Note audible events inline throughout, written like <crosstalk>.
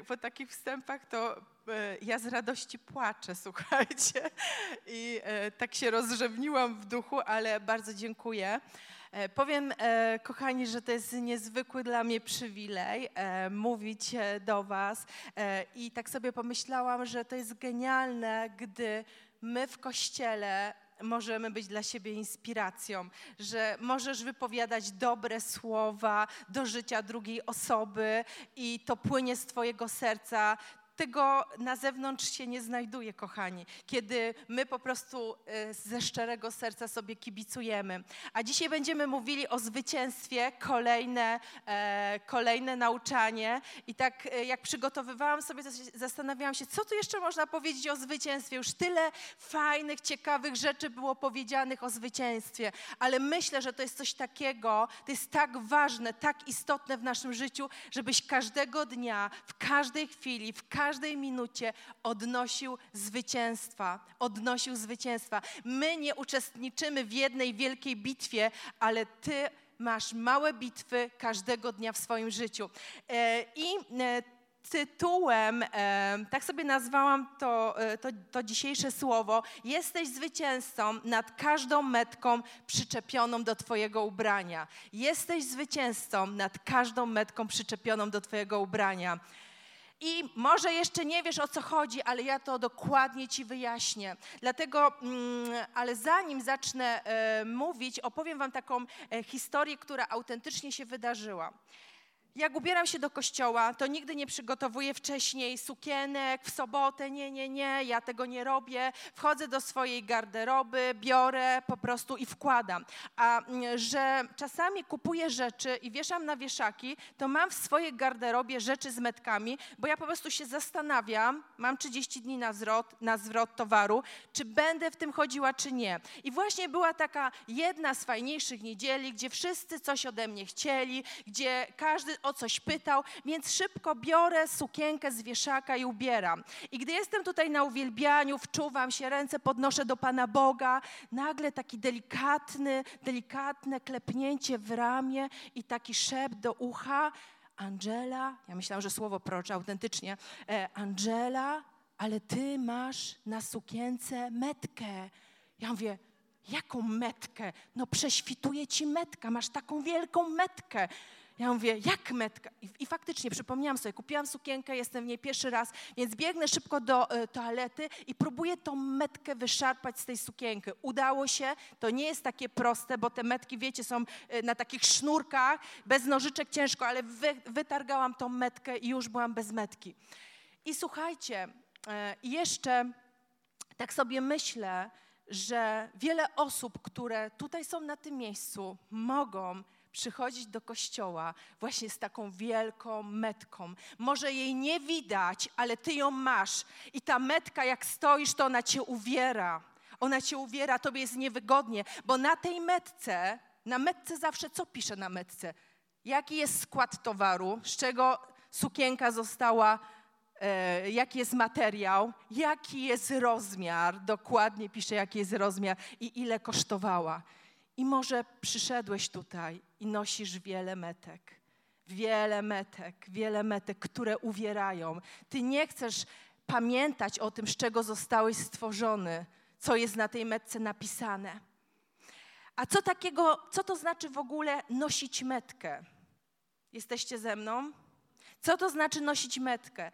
Tak, po takich wstępach to e, ja z radości płaczę, <laughs> słuchajcie. I e, tak się rozrzewniłam w duchu, ale bardzo dziękuję. E, powiem, kochani, że to jest niezwykły dla mnie przywilej mówić do Was. I tak sobie pomyślałam, że to jest genialne, gdy my w kościele możemy być dla siebie inspiracją, że możesz wypowiadać dobre słowa do życia drugiej osoby i to płynie z Twojego serca. Tego na zewnątrz się nie znajduje, kochani, kiedy my po prostu y, ze szczerego serca sobie kibicujemy. A dzisiaj będziemy mówili o zwycięstwie, kolejne, e, kolejne nauczanie. I tak e, jak przygotowywałam sobie, zastanawiałam się, co tu jeszcze można powiedzieć o zwycięstwie. Już tyle fajnych, ciekawych rzeczy było powiedzianych o zwycięstwie, ale myślę, że to jest coś takiego, to jest tak ważne, tak istotne w naszym życiu, żebyś każdego dnia, w każdej chwili, w każdej minucie odnosił zwycięstwa. Odnosił zwycięstwa. My nie uczestniczymy w jednej wielkiej bitwie, ale ty masz małe bitwy każdego dnia w swoim życiu. E, I e, tytułem, e, tak sobie nazwałam to, to, to dzisiejsze słowo, jesteś zwycięzcą nad każdą metką przyczepioną do Twojego ubrania. Jesteś zwycięzcą nad każdą metką przyczepioną do Twojego ubrania. I może jeszcze nie wiesz o co chodzi, ale ja to dokładnie Ci wyjaśnię. Dlatego, mm, ale zanim zacznę e, mówić, opowiem Wam taką e, historię, która autentycznie się wydarzyła. Jak ubieram się do kościoła, to nigdy nie przygotowuję wcześniej sukienek w sobotę. Nie, nie, nie, ja tego nie robię. Wchodzę do swojej garderoby, biorę po prostu i wkładam. A mm, że czasami kupuję rzeczy i wieszam na wieszaki, to mam w swojej garderobie rzeczy z metkami, bo ja po prostu się zastanawiam, mam 30 dni na zwrot, na zwrot towaru, czy będę w tym chodziła, czy nie. I właśnie była taka jedna z fajniejszych niedzieli, gdzie wszyscy coś ode mnie chcieli, gdzie każdy o coś pytał, więc szybko biorę sukienkę z wieszaka i ubieram. I gdy jestem tutaj na uwielbianiu, wczuwam się, ręce podnoszę do Pana Boga, nagle taki delikatny, delikatne klepnięcie w ramię i taki szept do ucha. Angela, ja myślałam, że słowo prorocze autentycznie, e, Angela, ale ty masz na sukience metkę. Ja mówię, jaką metkę? No prześwituje ci metka, masz taką wielką metkę. Ja mówię, jak metka? I, I, faktycznie przypomniałam sobie, kupiłam sukienkę, jestem w niej pierwszy raz, więc biegnę szybko do y, toalety i próbuję tą metkę wyszarpać z tej sukienki. Udało się, to nie jest takie proste, bo te metki, wiecie, są y, na takich sznurkach, bez nożyczek ciężko, ale wy, wytargałam tą metkę i już byłam bez metki. I słuchajcie, y, jeszcze tak sobie myślę, że wiele osób, które tutaj są na tym miejscu, mogą przychodzić do kościoła właśnie z taką wielką metką. Może jej nie widać, ale ty ją masz. I ta metka, jak stoisz, to ona cię uwiera. Ona cię uwiera, tobie jest niewygodnie, bo na tej metce, na metce zawsze co pisze na metce? Jaki jest skład towaru, z czego sukienka została E, jaki jest materiał, jaki jest rozmiar, dokładnie pisze, jaki jest rozmiar i ile kosztowała. I może przyszedłeś tutaj i nosisz wiele metek, wiele metek, wiele metek, które uwierają. Ty nie chcesz pamiętać o tym, z czego zostałeś stworzony, co jest na tej metce napisane. A co takiego, co to znaczy w ogóle nosić metkę? Jesteście ze mną? Co to znaczy nosić metkę?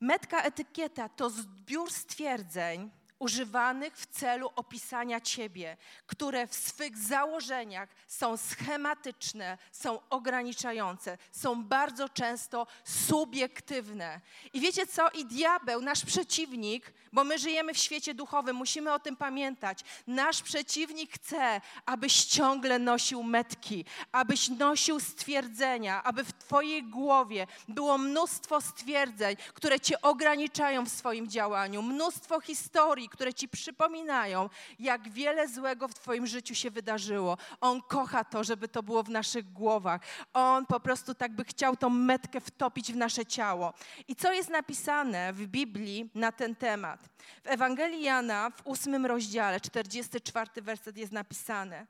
Metka etykieta to zbiór stwierdzeń używanych w celu opisania Ciebie, które w swych założeniach są schematyczne, są ograniczające, są bardzo często subiektywne. I wiecie co? I diabeł, nasz przeciwnik, bo my żyjemy w świecie duchowym, musimy o tym pamiętać. Nasz przeciwnik chce, abyś ciągle nosił metki, abyś nosił stwierdzenia, aby w Twojej głowie było mnóstwo stwierdzeń, które Cię ograniczają w swoim działaniu, mnóstwo historii, które Ci przypominają, jak wiele złego w Twoim życiu się wydarzyło. On kocha to, żeby to było w naszych głowach. On po prostu tak by chciał tą metkę wtopić w nasze ciało. I co jest napisane w Biblii na ten temat? W Ewangelii Jana w ósmym rozdziale, 44 werset jest napisane.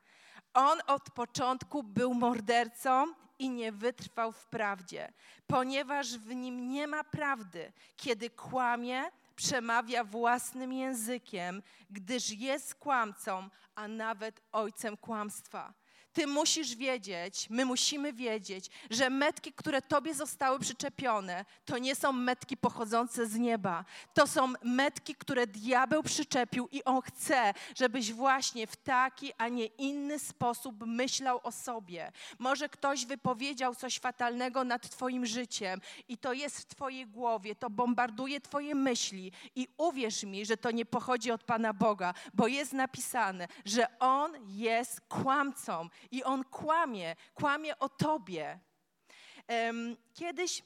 On od początku był mordercą i nie wytrwał w prawdzie, ponieważ w nim nie ma prawdy. Kiedy kłamie, przemawia własnym językiem, gdyż jest kłamcą, a nawet ojcem kłamstwa. Ty musisz wiedzieć, my musimy wiedzieć, że metki, które Tobie zostały przyczepione, to nie są metki pochodzące z nieba. To są metki, które diabeł przyczepił i on chce, żebyś właśnie w taki, a nie inny sposób myślał o sobie. Może ktoś wypowiedział coś fatalnego nad Twoim życiem i to jest w Twojej głowie, to bombarduje Twoje myśli i uwierz mi, że to nie pochodzi od Pana Boga, bo jest napisane, że On jest kłamcą i on kłamie, kłamie o tobie. Kiedyś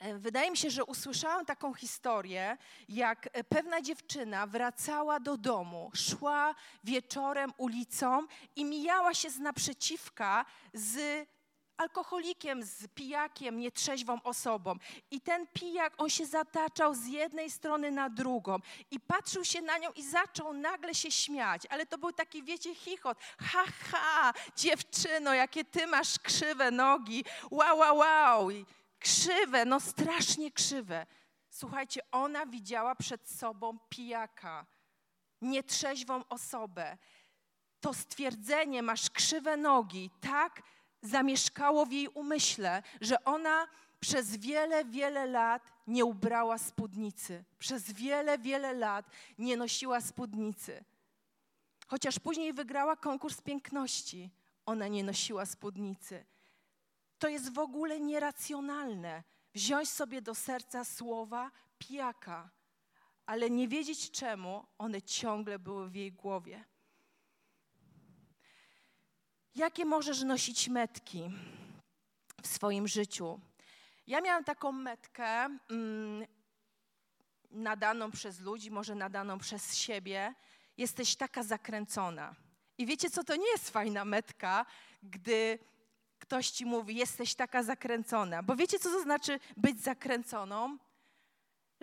e, Wydaje mi się, że usłyszałam taką historię, jak pewna dziewczyna wracała do domu, szła wieczorem ulicą i mijała się z naprzeciwka z alkoholikiem, z pijakiem, nietrzeźwą osobą. I ten pijak, on się zataczał z jednej strony na drugą i patrzył się na nią i zaczął nagle się śmiać. Ale to był taki, wiecie, chichot. Ha, ha, dziewczyno, jakie ty masz krzywe nogi. Wow, wow, wow. I krzywe, no strasznie krzywe. Słuchajcie, ona widziała przed sobą pijaka, nietrzeźwą osobę. To stwierdzenie, masz krzywe nogi, tak zamieszkało w jej umyśle, że ona przez wiele, wiele lat nie ubrała spódnicy. Przez wiele, wiele lat nie nosiła spódnicy. Chociaż później wygrała konkurs piękności, ona nie nosiła spódnicy. To jest w ogóle nieracjonalne. Wziąć sobie do serca słowa pijaka, ale nie wiedzieć czemu one ciągle były w jej głowie. Jakie możesz nosić metki w swoim życiu? Ja miałam taką metkę mm, nadaną przez ludzi, może nadaną przez siebie. Jesteś taka zakręcona. I wiecie co, to nie jest fajna metka, gdy ktoś ci mówi, jesteś taka zakręcona. Bo wiecie co to znaczy być zakręconą?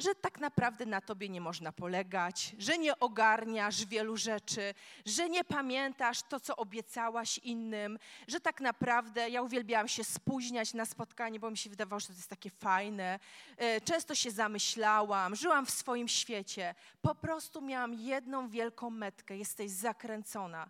Że tak naprawdę na tobie nie można polegać, że nie ogarniasz wielu rzeczy, że nie pamiętasz to, co obiecałaś innym, że tak naprawdę ja uwielbiałam się spóźniać na spotkanie, bo mi się wydawało, że to jest takie fajne. E, często się zamyślałam, żyłam w swoim świecie. Po prostu miałam jedną wielką metkę: jesteś zakręcona.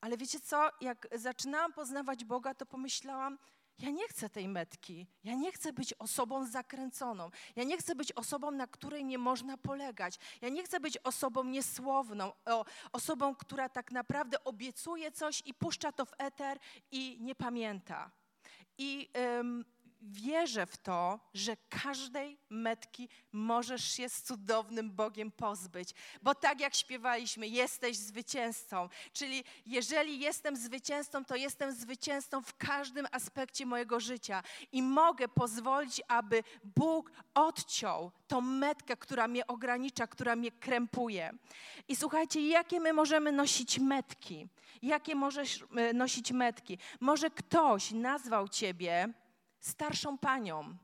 Ale wiecie co? Jak zaczynałam poznawać Boga, to pomyślałam, ja nie chcę tej metki. Ja nie chcę być osobą zakręconą. Ja nie chcę być osobą, na której nie można polegać. Ja nie chcę być osobą niesłowną, osobą, która tak naprawdę obiecuje coś i puszcza to w eter i nie pamięta. I wierzę w to, że każdej metki możesz się z cudownym Bogiem pozbyć. Bo tak jak śpiewaliśmy, jesteś zwycięzcą. Czyli jeżeli jestem zwycięzcą, to jestem zwycięzcą w każdym aspekcie mojego życia. I mogę pozwolić, aby Bóg odciął tą metkę, która mnie ogranicza, która mnie krępuje. I słuchajcie, jakie my możemy nosić metki? Jakie możesz e, nosić metki? Może ktoś nazwał ciebie starszą panią.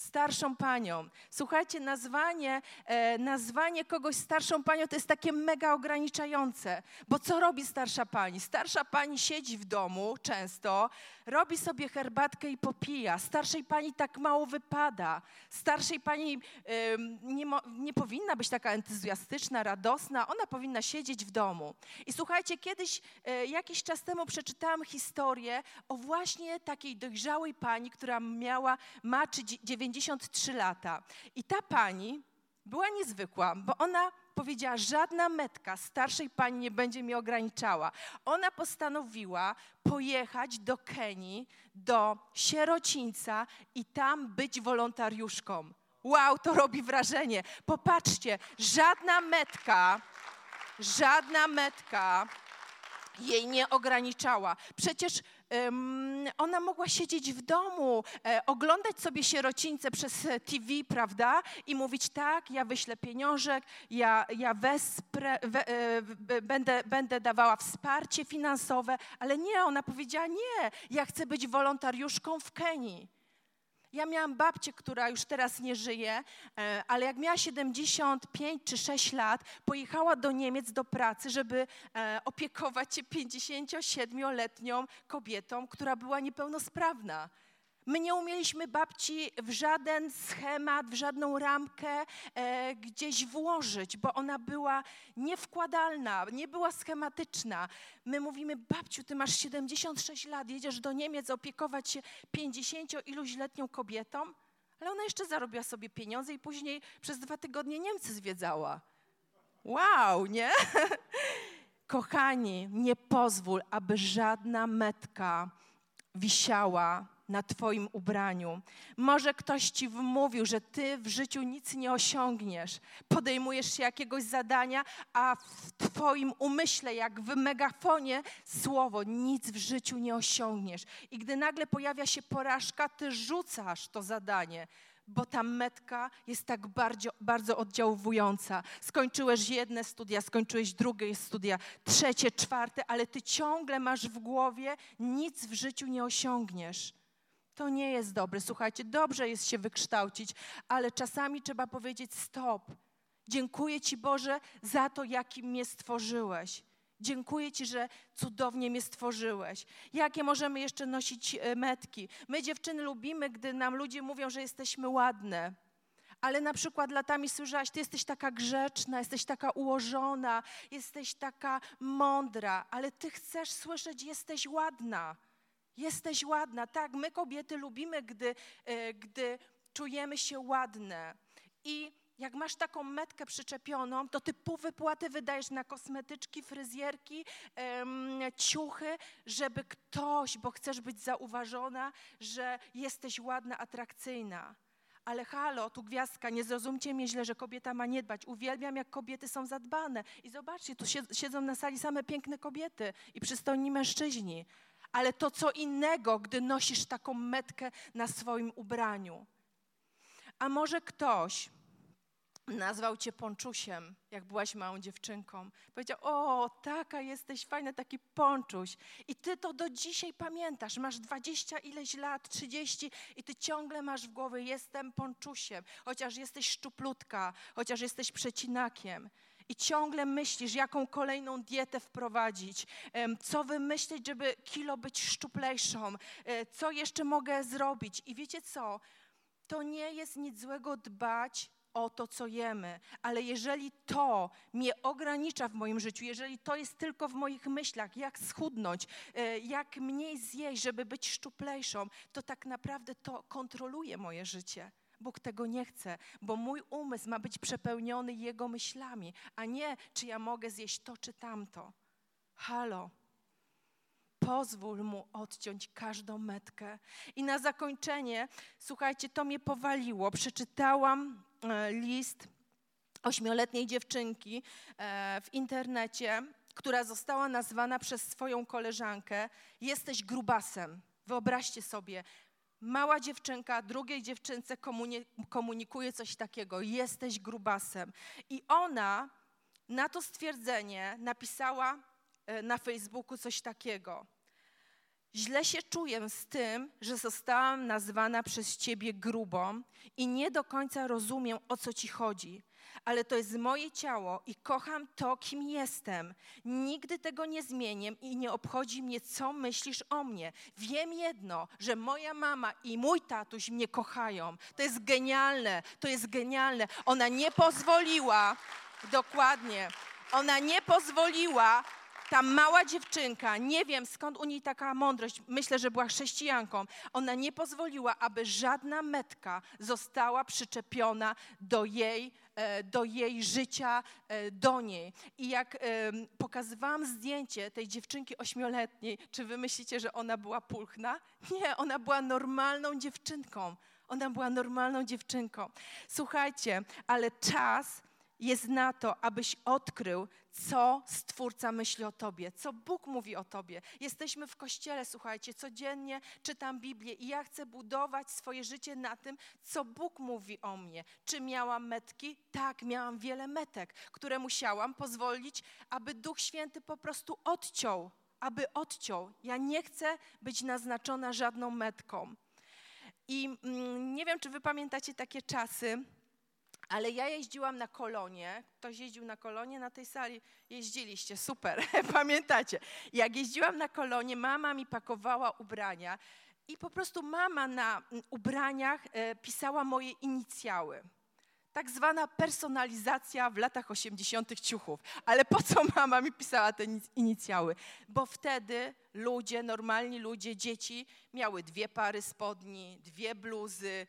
Starszą panią. Słuchajcie, nazwanie, e, nazwanie kogoś starszą panią to jest takie mega ograniczające. Bo co robi starsza pani? Starsza pani siedzi w domu często, robi sobie herbatkę i popija. Starszej pani tak mało wypada. Starszej pani e, nie, nie powinna być taka entuzjastyczna, radosna. Ona powinna siedzieć w domu. I słuchajcie, kiedyś, e, jakiś czas temu przeczytałam historię o właśnie takiej dojrzałej pani, która miała, ma 93 lata. I ta pani była niezwykła, bo ona powiedziała, żadna metka starszej pani nie będzie mnie ograniczała. Ona postanowiła pojechać do Kenii, do sierocińca i tam być wolontariuszką. Wow, to robi wrażenie. Popatrzcie, żadna metka, żadna metka jej nie ograniczała. Przecież ona mogła siedzieć w domu, e, oglądać sobie sierocińce przez TV, prawda? I mówić tak, ja wyślę pieniążek, ja, ja wesprę, we, e, będę, będę dawała wsparcie finansowe, ale nie, ona powiedziała nie, ja chcę być wolontariuszką w Kenii. Ja miałam babcię, która już teraz nie żyje, e, ale jak miała 75 czy 6 lat, pojechała do Niemiec do pracy, żeby e, opiekować się 57-letnią kobietą, która była niepełnosprawna. My nie umieliśmy babci w żaden schemat, w żadną ramkę e, gdzieś włożyć, bo ona była niewkładalna, nie była schematyczna. My mówimy, babciu, ty masz 76 lat, jedziesz do Niemiec opiekować się 50-iluźletnią kobietą, ale ona jeszcze zarobiła sobie pieniądze i później przez dwa tygodnie Niemcy zwiedzała. Wow, nie? <laughs> Kochani, nie pozwól, aby żadna metka wisiała na Twoim ubraniu. Może ktoś Ci wmówił, że Ty w życiu nic nie osiągniesz. Podejmujesz się jakiegoś zadania, a w Twoim umyśle, jak w megafonie, słowo nic w życiu nie osiągniesz. I gdy nagle pojawia się porażka, Ty rzucasz to zadanie bo ta metka jest tak bardzo, bardzo oddziaływująca. Skończyłeś jedne studia, skończyłeś drugie studia, trzecie, czwarte, ale ty ciągle masz w głowie, nic w życiu nie osiągniesz. To nie jest dobre. Słuchajcie, dobrze jest się wykształcić, ale czasami trzeba powiedzieć stop. Dziękuję Ci Boże za to, jakim mnie stworzyłeś. Dziękuję Ci, że cudownie mnie stworzyłeś. Jakie możemy jeszcze nosić e, metki? My dziewczyny lubimy, gdy nam ludzie mówią, że jesteśmy ładne. Ale na przykład latami słyszałaś, ty jesteś taka grzeczna, jesteś taka ułożona, jesteś taka mądra, ale ty chcesz słyszeć, jesteś ładna. Jesteś ładna. Tak, my kobiety lubimy, gdy, e, gdy czujemy się ładne. I jak masz taką metkę przyczepioną, to ty pół wypłaty wydajesz na kosmetyczki, fryzjerki, ciuchy, żeby ktoś, bo chcesz być zauważona, że jesteś ładna, atrakcyjna. Ale halo, tu gwiazdka, nie zrozumcie mnie źle, że kobieta ma nie dbać. Uwielbiam, jak kobiety są zadbane. I zobaczcie, tu siedzą na sali same piękne kobiety i przystojni mężczyźni ale to co innego, gdy nosisz taką metkę na swoim ubraniu. A może ktoś nazwał cię ponczusiem, jak byłaś małą dziewczynką. Powiedział, o, taka jesteś fajna, taki ponczuś. I ty to do dzisiaj pamiętasz. Masz dwadzieścia ileś lat, trzydzieści i ty ciągle masz w głowie, jestem ponczusiem. Chociaż jesteś szczuplutka, chociaż jesteś przecinakiem i ciągle myślisz, jaką kolejną dietę wprowadzić, co wymyślić, żeby kilo być szczuplejszą, e, co jeszcze mogę zrobić. I wiecie co? To nie jest nic złego dbać o to, co jemy, ale jeżeli to mnie ogranicza w moim życiu, jeżeli to jest tylko w moich myślach, jak schudnąć, e, jak mniej zjeść, żeby być szczuplejszą, to tak naprawdę to kontroluje moje życie. Bóg tego nie chce, bo mój umysł ma być przepełniony Jego myślami, a nie czy ja mogę zjeść to czy tamto. Halo. Pozwól mu odciąć każdą metkę. I na zakończenie, słuchajcie, to mnie powaliło. Przeczytałam e, list ośmioletniej dziewczynki e, w internecie, która została nazwana przez swoją koleżankę Jesteś grubasem. Wyobraźcie sobie, Mała dziewczynka drugiej dziewczynce komunikuje coś takiego: jesteś grubasem. I ona na to stwierdzenie napisała e, na Facebooku coś takiego. Źle się czuję z tym, że zostałam nazwana przez ciebie grubą i nie do końca rozumiem, o co ci chodzi ale to jest moje ciało i kocham to, kim jestem. Nigdy tego nie zmienię i nie obchodzi mnie, co myślisz o mnie. Wiem jedno, że moja mama i mój tatuś mnie kochają. To jest genialne, to jest genialne. Ona nie pozwoliła, dokładnie, ona nie pozwoliła, Ta mała dziewczynka, nie wiem skąd u niej taka mądrość, myślę, że była chrześcijanką. Ona nie pozwoliła, aby żadna metka została przyczepiona do jej, do jej życia, e, do niej. I jak pokazywałam zdjęcie tej dziewczynki ośmioletniej, czy wy myślicie, że ona była pulchna? Nie, ona była normalną dziewczynką. Ona była normalną dziewczynką. Słuchajcie, ale czas jest na to, abyś odkrył, co Stwórca myśli o Tobie, co Bóg mówi o Tobie. Jesteśmy w kościele, słuchajcie, codziennie czytam Biblię i ja chcę budować swoje życie na tym, co Bóg mówi o mnie. Czy miałam metki? Tak, miałam wiele metek, które musiałam pozwolić, aby Duch Święty po prostu odciął, aby odciął. Ja nie chcę być naznaczona żadną metką. I mm, nie wiem, czy wy pamiętacie takie czasy, ale ja jeździłam na kolonie. Ktoś jeździł na kolonie na tej sali? Jeździliście, super, <laughs> pamiętacie. Jak jeździłam na kolonie, mama mi pakowała ubrania i po prostu mama na ubraniach e, pisała moje inicjały tak zwana personalizacja w latach 80. ciuchów. Ale po co <laughs> mama mi pisała te inicjały? Bo wtedy ludzie, normalni ludzie, dzieci miały dwie pary spodni, dwie bluzy,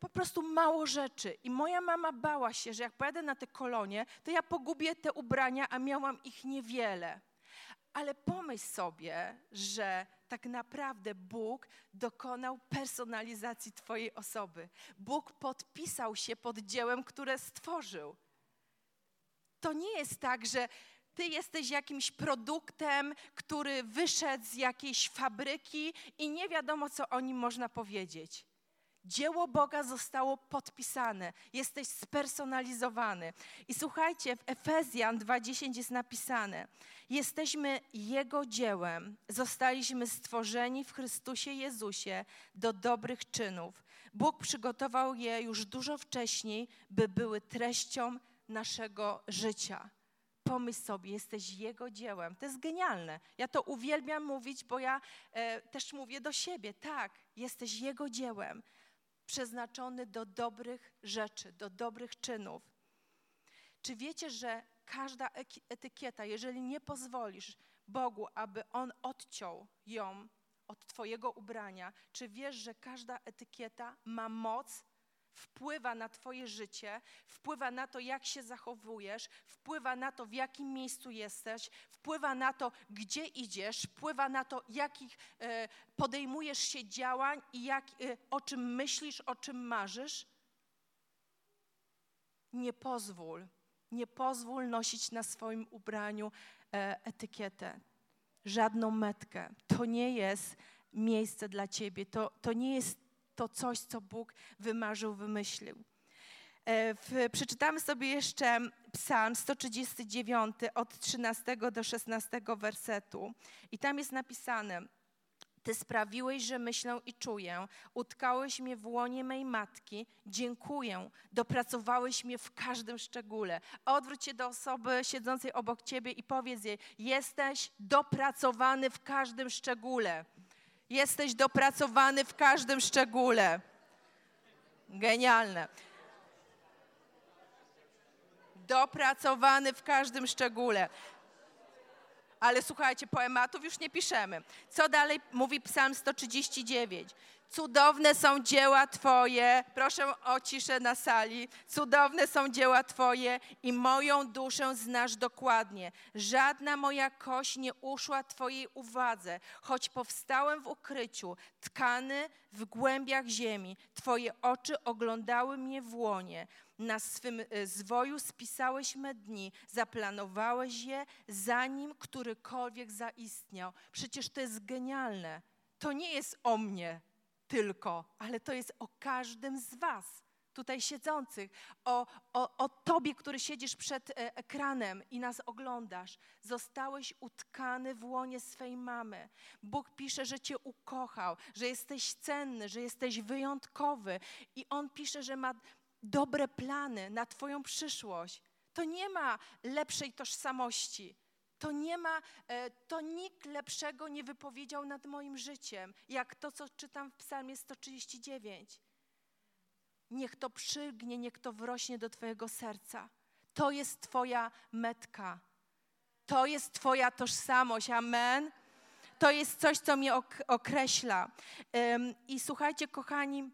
po prostu mało rzeczy. I moja mama bała się, że jak pojadę na te kolonie, to ja pogubię te ubrania, a miałam ich niewiele. Ale pomyśl sobie, że tak naprawdę Bóg dokonał personalizacji Twojej osoby. Bóg podpisał się pod dziełem, które stworzył. To nie jest tak, że Ty jesteś jakimś produktem, który wyszedł z jakiejś fabryki i nie wiadomo, co o nim można powiedzieć. Dzieło Boga zostało podpisane, jesteś spersonalizowany. I słuchajcie, w Efezjan 2:10 jest napisane: Jesteśmy Jego dziełem, zostaliśmy stworzeni w Chrystusie Jezusie do dobrych czynów. Bóg przygotował je już dużo wcześniej, by były treścią naszego życia. Pomyśl sobie, jesteś Jego dziełem. To jest genialne. Ja to uwielbiam mówić, bo ja e, też mówię do siebie. Tak, jesteś Jego dziełem przeznaczony do dobrych rzeczy, do dobrych czynów. Czy wiecie, że każda etykieta, jeżeli nie pozwolisz Bogu, aby On odciął ją od Twojego ubrania, czy wiesz, że każda etykieta ma moc wpływa na Twoje życie, wpływa na to, jak się zachowujesz, wpływa na to, w jakim miejscu jesteś, wpływa na to, gdzie idziesz, wpływa na to, jakich e, podejmujesz się działań i jak, e, o czym myślisz, o czym marzysz. Nie pozwól, nie pozwól nosić na swoim ubraniu e, etykietę, żadną metkę. To nie jest miejsce dla ciebie, to, to nie jest to coś, co Bóg wymarzył, wymyślił. E, w, przeczytamy sobie jeszcze Psalm 139 od 13 do 16 wersetu. I tam jest napisane: Ty sprawiłeś, że myślę i czuję. Utkałeś mnie w łonie mej matki. Dziękuję. Dopracowałeś mnie w każdym szczególe. Odwróć się do osoby siedzącej obok ciebie i powiedz jej: Jesteś dopracowany w każdym szczególe. Jesteś dopracowany w każdym szczególe. Genialne. Dopracowany w każdym szczególe. Ale słuchajcie, poematów już nie piszemy. Co dalej mówi Psalm 139? Cudowne są dzieła Twoje, proszę o ciszę na sali. Cudowne są dzieła Twoje i moją duszę znasz dokładnie. Żadna moja kość nie uszła Twojej uwadze, choć powstałem w ukryciu, tkany w głębiach ziemi. Twoje oczy oglądały mnie w łonie. Na swym e, zwoju spisałeś me dni, zaplanowałeś je, zanim którykolwiek zaistniał. Przecież to jest genialne. To nie jest o mnie tylko, ale to jest o każdym z Was, tutaj siedzących, o, o, o Tobie, który siedzisz przed e, ekranem i nas oglądasz. Zostałeś utkany w łonie swej mamy. Bóg pisze, że Cię ukochał, że jesteś cenny, że jesteś wyjątkowy i On pisze, że ma dobre plany na Twoją przyszłość. To nie ma lepszej tożsamości. To nie ma, e, to nikt lepszego nie wypowiedział nad moim życiem, jak to, co czytam w Psalmie 139. Niech to przygnie, niech to wrośnie do Twojego serca. To jest Twoja metka. to jest Twoja tożsamość. Amen. To jest coś, co mnie określa. I słuchajcie, kochani,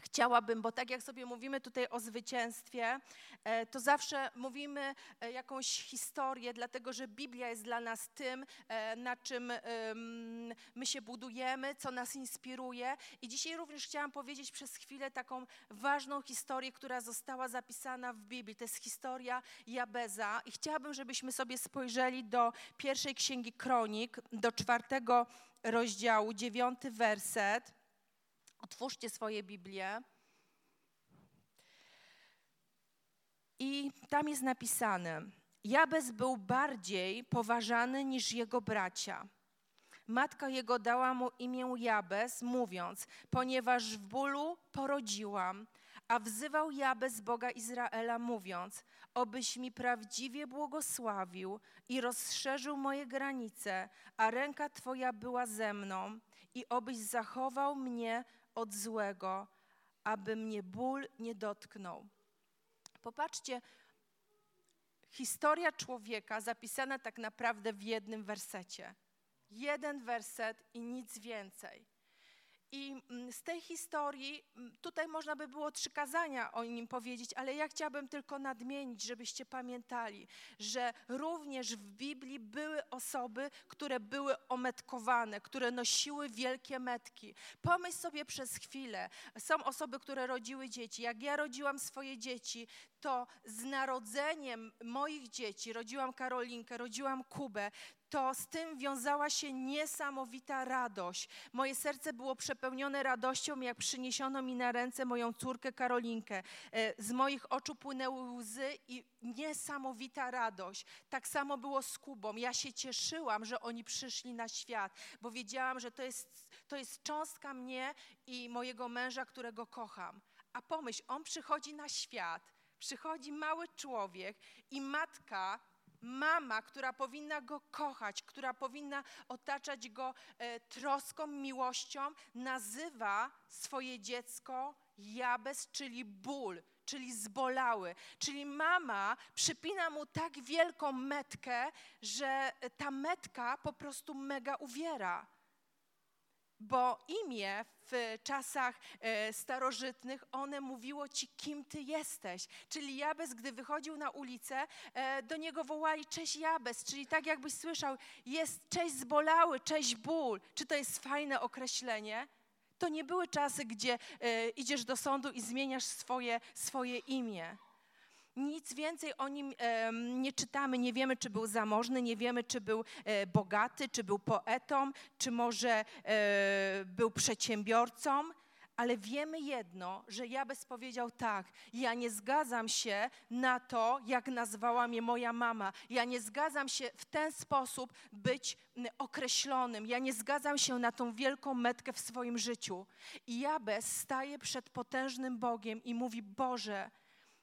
chciałabym, bo tak jak sobie mówimy tutaj o zwycięstwie, e, to zawsze mówimy e, jakąś historię, dlatego że Biblia jest dla nas tym, e, na czym my się budujemy, co nas inspiruje. I dzisiaj również chciałam powiedzieć przez chwilę taką ważną historię, która została zapisana w Biblii. To jest historia Jabeza. I chciałabym, żebyśmy sobie spojrzeli do pierwszej księgi Kronik, do czwartego rozdziału, dziewiąty werset. Otwórzcie swoje Biblię. I tam jest napisane: Jabez był bardziej poważany niż jego bracia. Matka jego dała mu imię Jabez, mówiąc: Ponieważ w bólu porodziłam. A wzywał Jabez Boga Izraela, mówiąc: Obyś mi prawdziwie błogosławił i rozszerzył moje granice, a ręka Twoja była ze mną, i obyś zachował mnie od złego, aby mnie ból nie dotknął. Popatrzcie, historia człowieka zapisana tak naprawdę w jednym wersecie. Jeden werset i nic więcej. I mm, z tej historii, mm, tutaj można by było trzy kazania o nim powiedzieć, ale ja chciałabym tylko nadmienić, żebyście pamiętali, że również w Biblii były osoby, które były ometkowane, które nosiły wielkie metki. Pomyśl sobie przez chwilę, są osoby, które rodziły dzieci. Jak ja rodziłam swoje dzieci, to z narodzeniem moich dzieci, rodziłam Karolinkę, rodziłam Kubę, to z tym wiązała się niesamowita radość. Moje serce było przepełnione radością, jak przyniesiono mi na ręce moją córkę Karolinkę. E, z moich oczu płynęły łzy i niesamowita radość. Tak samo było z Kubą. Ja się cieszyłam, że oni przyszli na świat, bo wiedziałam, że to jest, to jest cząstka mnie i mojego męża, którego kocham. A pomyśl, on przychodzi na świat, przychodzi mały człowiek i matka mama, która powinna go kochać, która powinna otaczać go e, troską, miłością, nazywa swoje dziecko Jabez, czyli ból, czyli zbolały. Czyli mama przypina mu tak wielką metkę, że ta metka po prostu mega uwiera bo imię w czasach e, starożytnych, one mówiło ci, kim ty jesteś. Czyli Jabez, gdy wychodził na ulicę, e, do niego wołali cześć Jabez, czyli tak jakbyś słyszał, jest cześć zbolały, cześć ból. Czy to jest fajne określenie? To nie były czasy, gdzie e, idziesz do sądu i zmieniasz swoje, swoje imię. Nic więcej o nim nie czytamy, nie wiemy, czy był zamożny, nie wiemy, czy był e, bogaty, czy był poetą, czy może e, był przedsiębiorcą, ale wiemy jedno, że Jabez powiedział tak, ja nie zgadzam się na to, jak nazwała mnie moja mama. Ja nie zgadzam się w ten sposób być określonym. Ja nie zgadzam się na tą wielką metkę w swoim życiu. I Jabez staje przed potężnym Bogiem i mówi, Boże,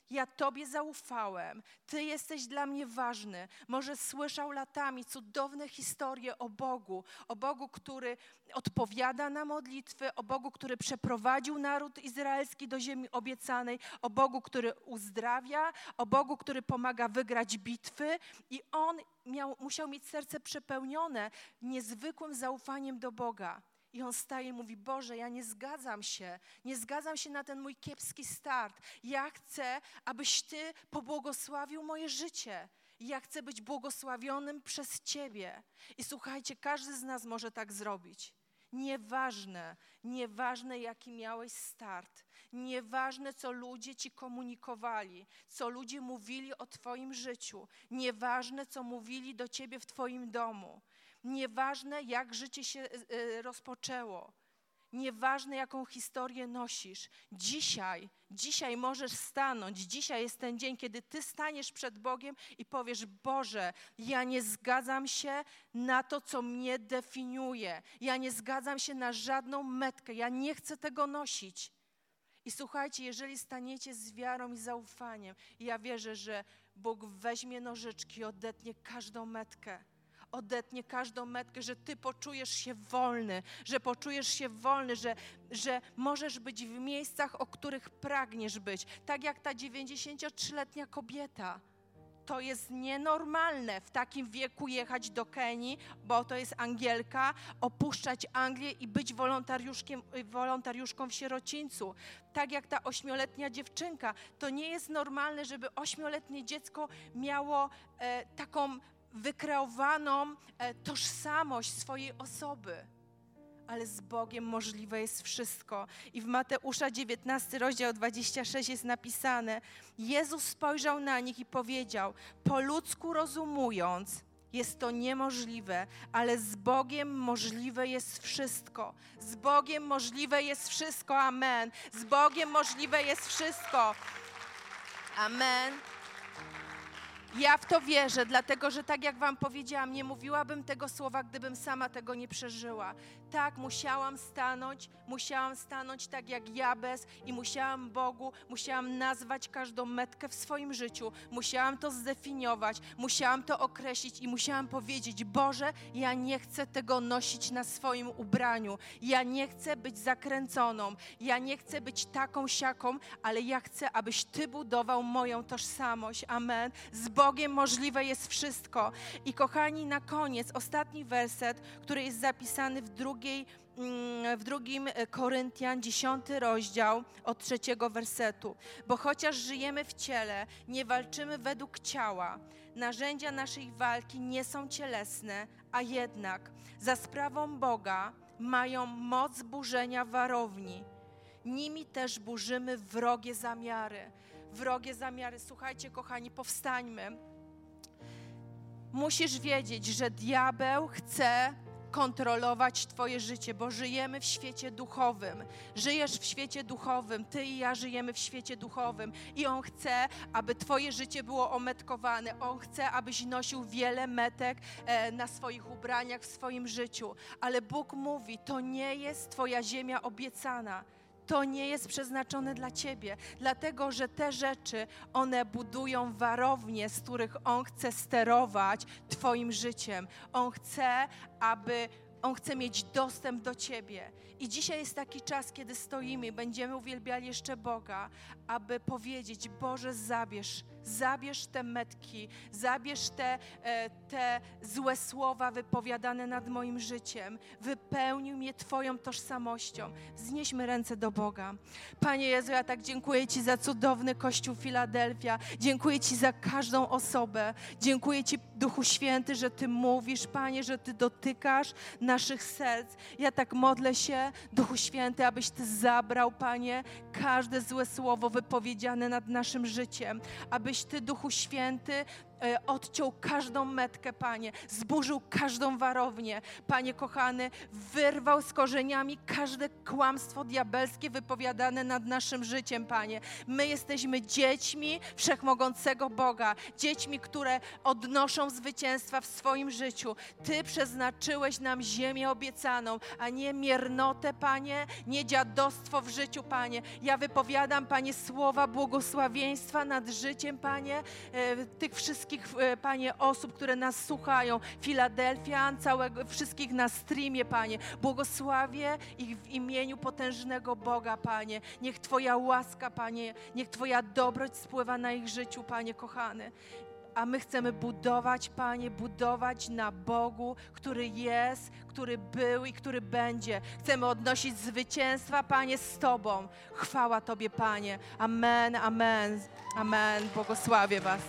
ja Tobie zaufałem, Ty jesteś dla mnie ważny. Może słyszał latami cudowne historie o Bogu, o Bogu, który odpowiada na modlitwy, o Bogu, który przeprowadził naród izraelski do ziemi obiecanej, o Bogu, który uzdrawia, o Bogu, który pomaga wygrać bitwy. I on miał, musiał mieć serce przepełnione niezwykłym zaufaniem do Boga. I on staje i mówi: Boże, ja nie zgadzam się, nie zgadzam się na ten mój kiepski start. Ja chcę, abyś Ty pobłogosławił moje życie. Ja chcę być błogosławionym przez Ciebie. I słuchajcie, każdy z nas może tak zrobić. Nieważne, nieważne jaki miałeś start, nieważne co ludzie ci komunikowali, co ludzie mówili o Twoim życiu, nieważne co mówili do Ciebie w Twoim domu, Nieważne, jak życie się e, e, rozpoczęło. Nieważne, jaką historię nosisz. Dzisiaj, dzisiaj możesz stanąć. Dzisiaj jest ten dzień, kiedy ty staniesz przed Bogiem i powiesz: Boże, ja nie zgadzam się na to, co mnie definiuje. Ja nie zgadzam się na żadną metkę. Ja nie chcę tego nosić. I słuchajcie, jeżeli staniecie z wiarą i zaufaniem, ja wierzę, że Bóg weźmie nożyczki odetnie każdą metkę odetnie każdą metkę, że Ty poczujesz się wolny, że poczujesz się wolny, że, że możesz być w miejscach, o których pragniesz być. Tak jak ta 93-letnia kobieta. to jest nienormalne w takim wieku jechać do Kenii, bo to jest Angielka, opuszczać Anglię i być wolontariuszkiem, wolontariuszką w sierocińcu. Tak jak ta ośmioletnia dziewczynka. To nie jest normalne, żeby ośmioletnie dziecko miało e, taką wykreowaną e, tożsamość swojej osoby ale z Bogiem możliwe jest wszystko. I w Mateusza 19, rozdział 26 jest napisane: Jezus spojrzał na nich i powiedział: Po ludzku rozumując, jest to niemożliwe, ale z Bogiem możliwe jest wszystko. Z Bogiem możliwe jest wszystko. Amen. Z Bogiem możliwe jest wszystko. Amen. Ja w to wierzę, dlatego że tak jak Wam powiedziałam, nie mówiłabym tego słowa, gdybym sama tego nie przeżyła. Tak, musiałam stanąć, musiałam stanąć tak jak Jabez i musiałam Bogu, musiałam nazwać każdą metkę w swoim życiu, musiałam to zdefiniować, musiałam to określić i musiałam powiedzieć: Boże, ja nie chcę tego nosić na swoim ubraniu, ja nie chcę być zakręconą, ja nie chcę być taką siaką, ale ja chcę, abyś Ty budował moją tożsamość. Amen. Z Bogiem możliwe jest wszystko. I kochani, na koniec, ostatni werset, który jest zapisany w drugiej mm, w drugim e, Koryntian, dziesiąty rozdział od trzeciego wersetu. Bo chociaż żyjemy w ciele, nie walczymy według ciała. Narzędzia naszej walki nie są cielesne, a jednak za sprawą Boga mają moc burzenia warowni. Nimi też burzymy wrogie zamiary wrogie zamiary. Słuchajcie, kochani, powstańmy. Musisz wiedzieć, że diabeł chce kontrolować Twoje życie, bo żyjemy w świecie duchowym. Żyjesz w świecie duchowym, Ty i ja żyjemy w świecie duchowym i On chce, aby Twoje życie było ometkowane. On chce, abyś nosił wiele metek e, na swoich ubraniach, w swoim życiu. Ale Bóg mówi, to nie jest Twoja ziemia obiecana to nie jest przeznaczone dla ciebie, dlatego że te rzeczy, one budują warownie, z których On chce sterować Twoim życiem. On chce, aby on chce mieć dostęp do Ciebie. I dzisiaj jest taki czas, kiedy stoimy będziemy uwielbiali jeszcze Boga, aby powiedzieć: Boże, zabierz, zabierz te metki, zabierz te, e, te złe słowa wypowiadane nad moim życiem. Wypełnił mnie Twoją tożsamością. Znieśmy ręce do Boga. Panie Jezu, ja tak dziękuję Ci za cudowny Kościół Filadelfia. Dziękuję Ci za każdą osobę. Dziękuję Ci, Duchu Święty, że Ty mówisz, Panie, że Ty dotykasz naszych serc. Ja tak modlę się, Duchu Święty, abyś Ty zabrał, Panie, każde złe słowo wypowiedziane nad naszym życiem, abyś Ty, Duchu Święty, odciął każdą metkę, Panie, zburzył każdą warownię, Panie kochany, wyrwał z korzeniami każde kłamstwo diabelskie wypowiadane nad naszym życiem, Panie. My jesteśmy dziećmi wszechmogącego Boga, dziećmi, które odnoszą zwycięstwa w swoim życiu. Ty przeznaczyłeś nam ziemię obiecaną, a nie miernotę, Panie, nie dziadostwo w życiu, Panie. Ja wypowiadam, Panie, słowa błogosławieństwa nad życiem, Panie, e, tych wszystkich wszystkich, e, Panie, osób, które nas słuchają, Filadelfian, całego, wszystkich na streamie, Panie. Błogosławię ich w imieniu potężnego Boga, Panie. Niech Twoja łaska, Panie, niech Twoja dobroć spływa na ich życiu, Panie kochany a my chcemy budować, Panie, budować na Bogu, który jest, który był i który będzie. Chcemy odnosić zwycięstwa, Panie, z Tobą. Chwała Tobie, Panie. Amen, amen, amen. Błogosławię Was.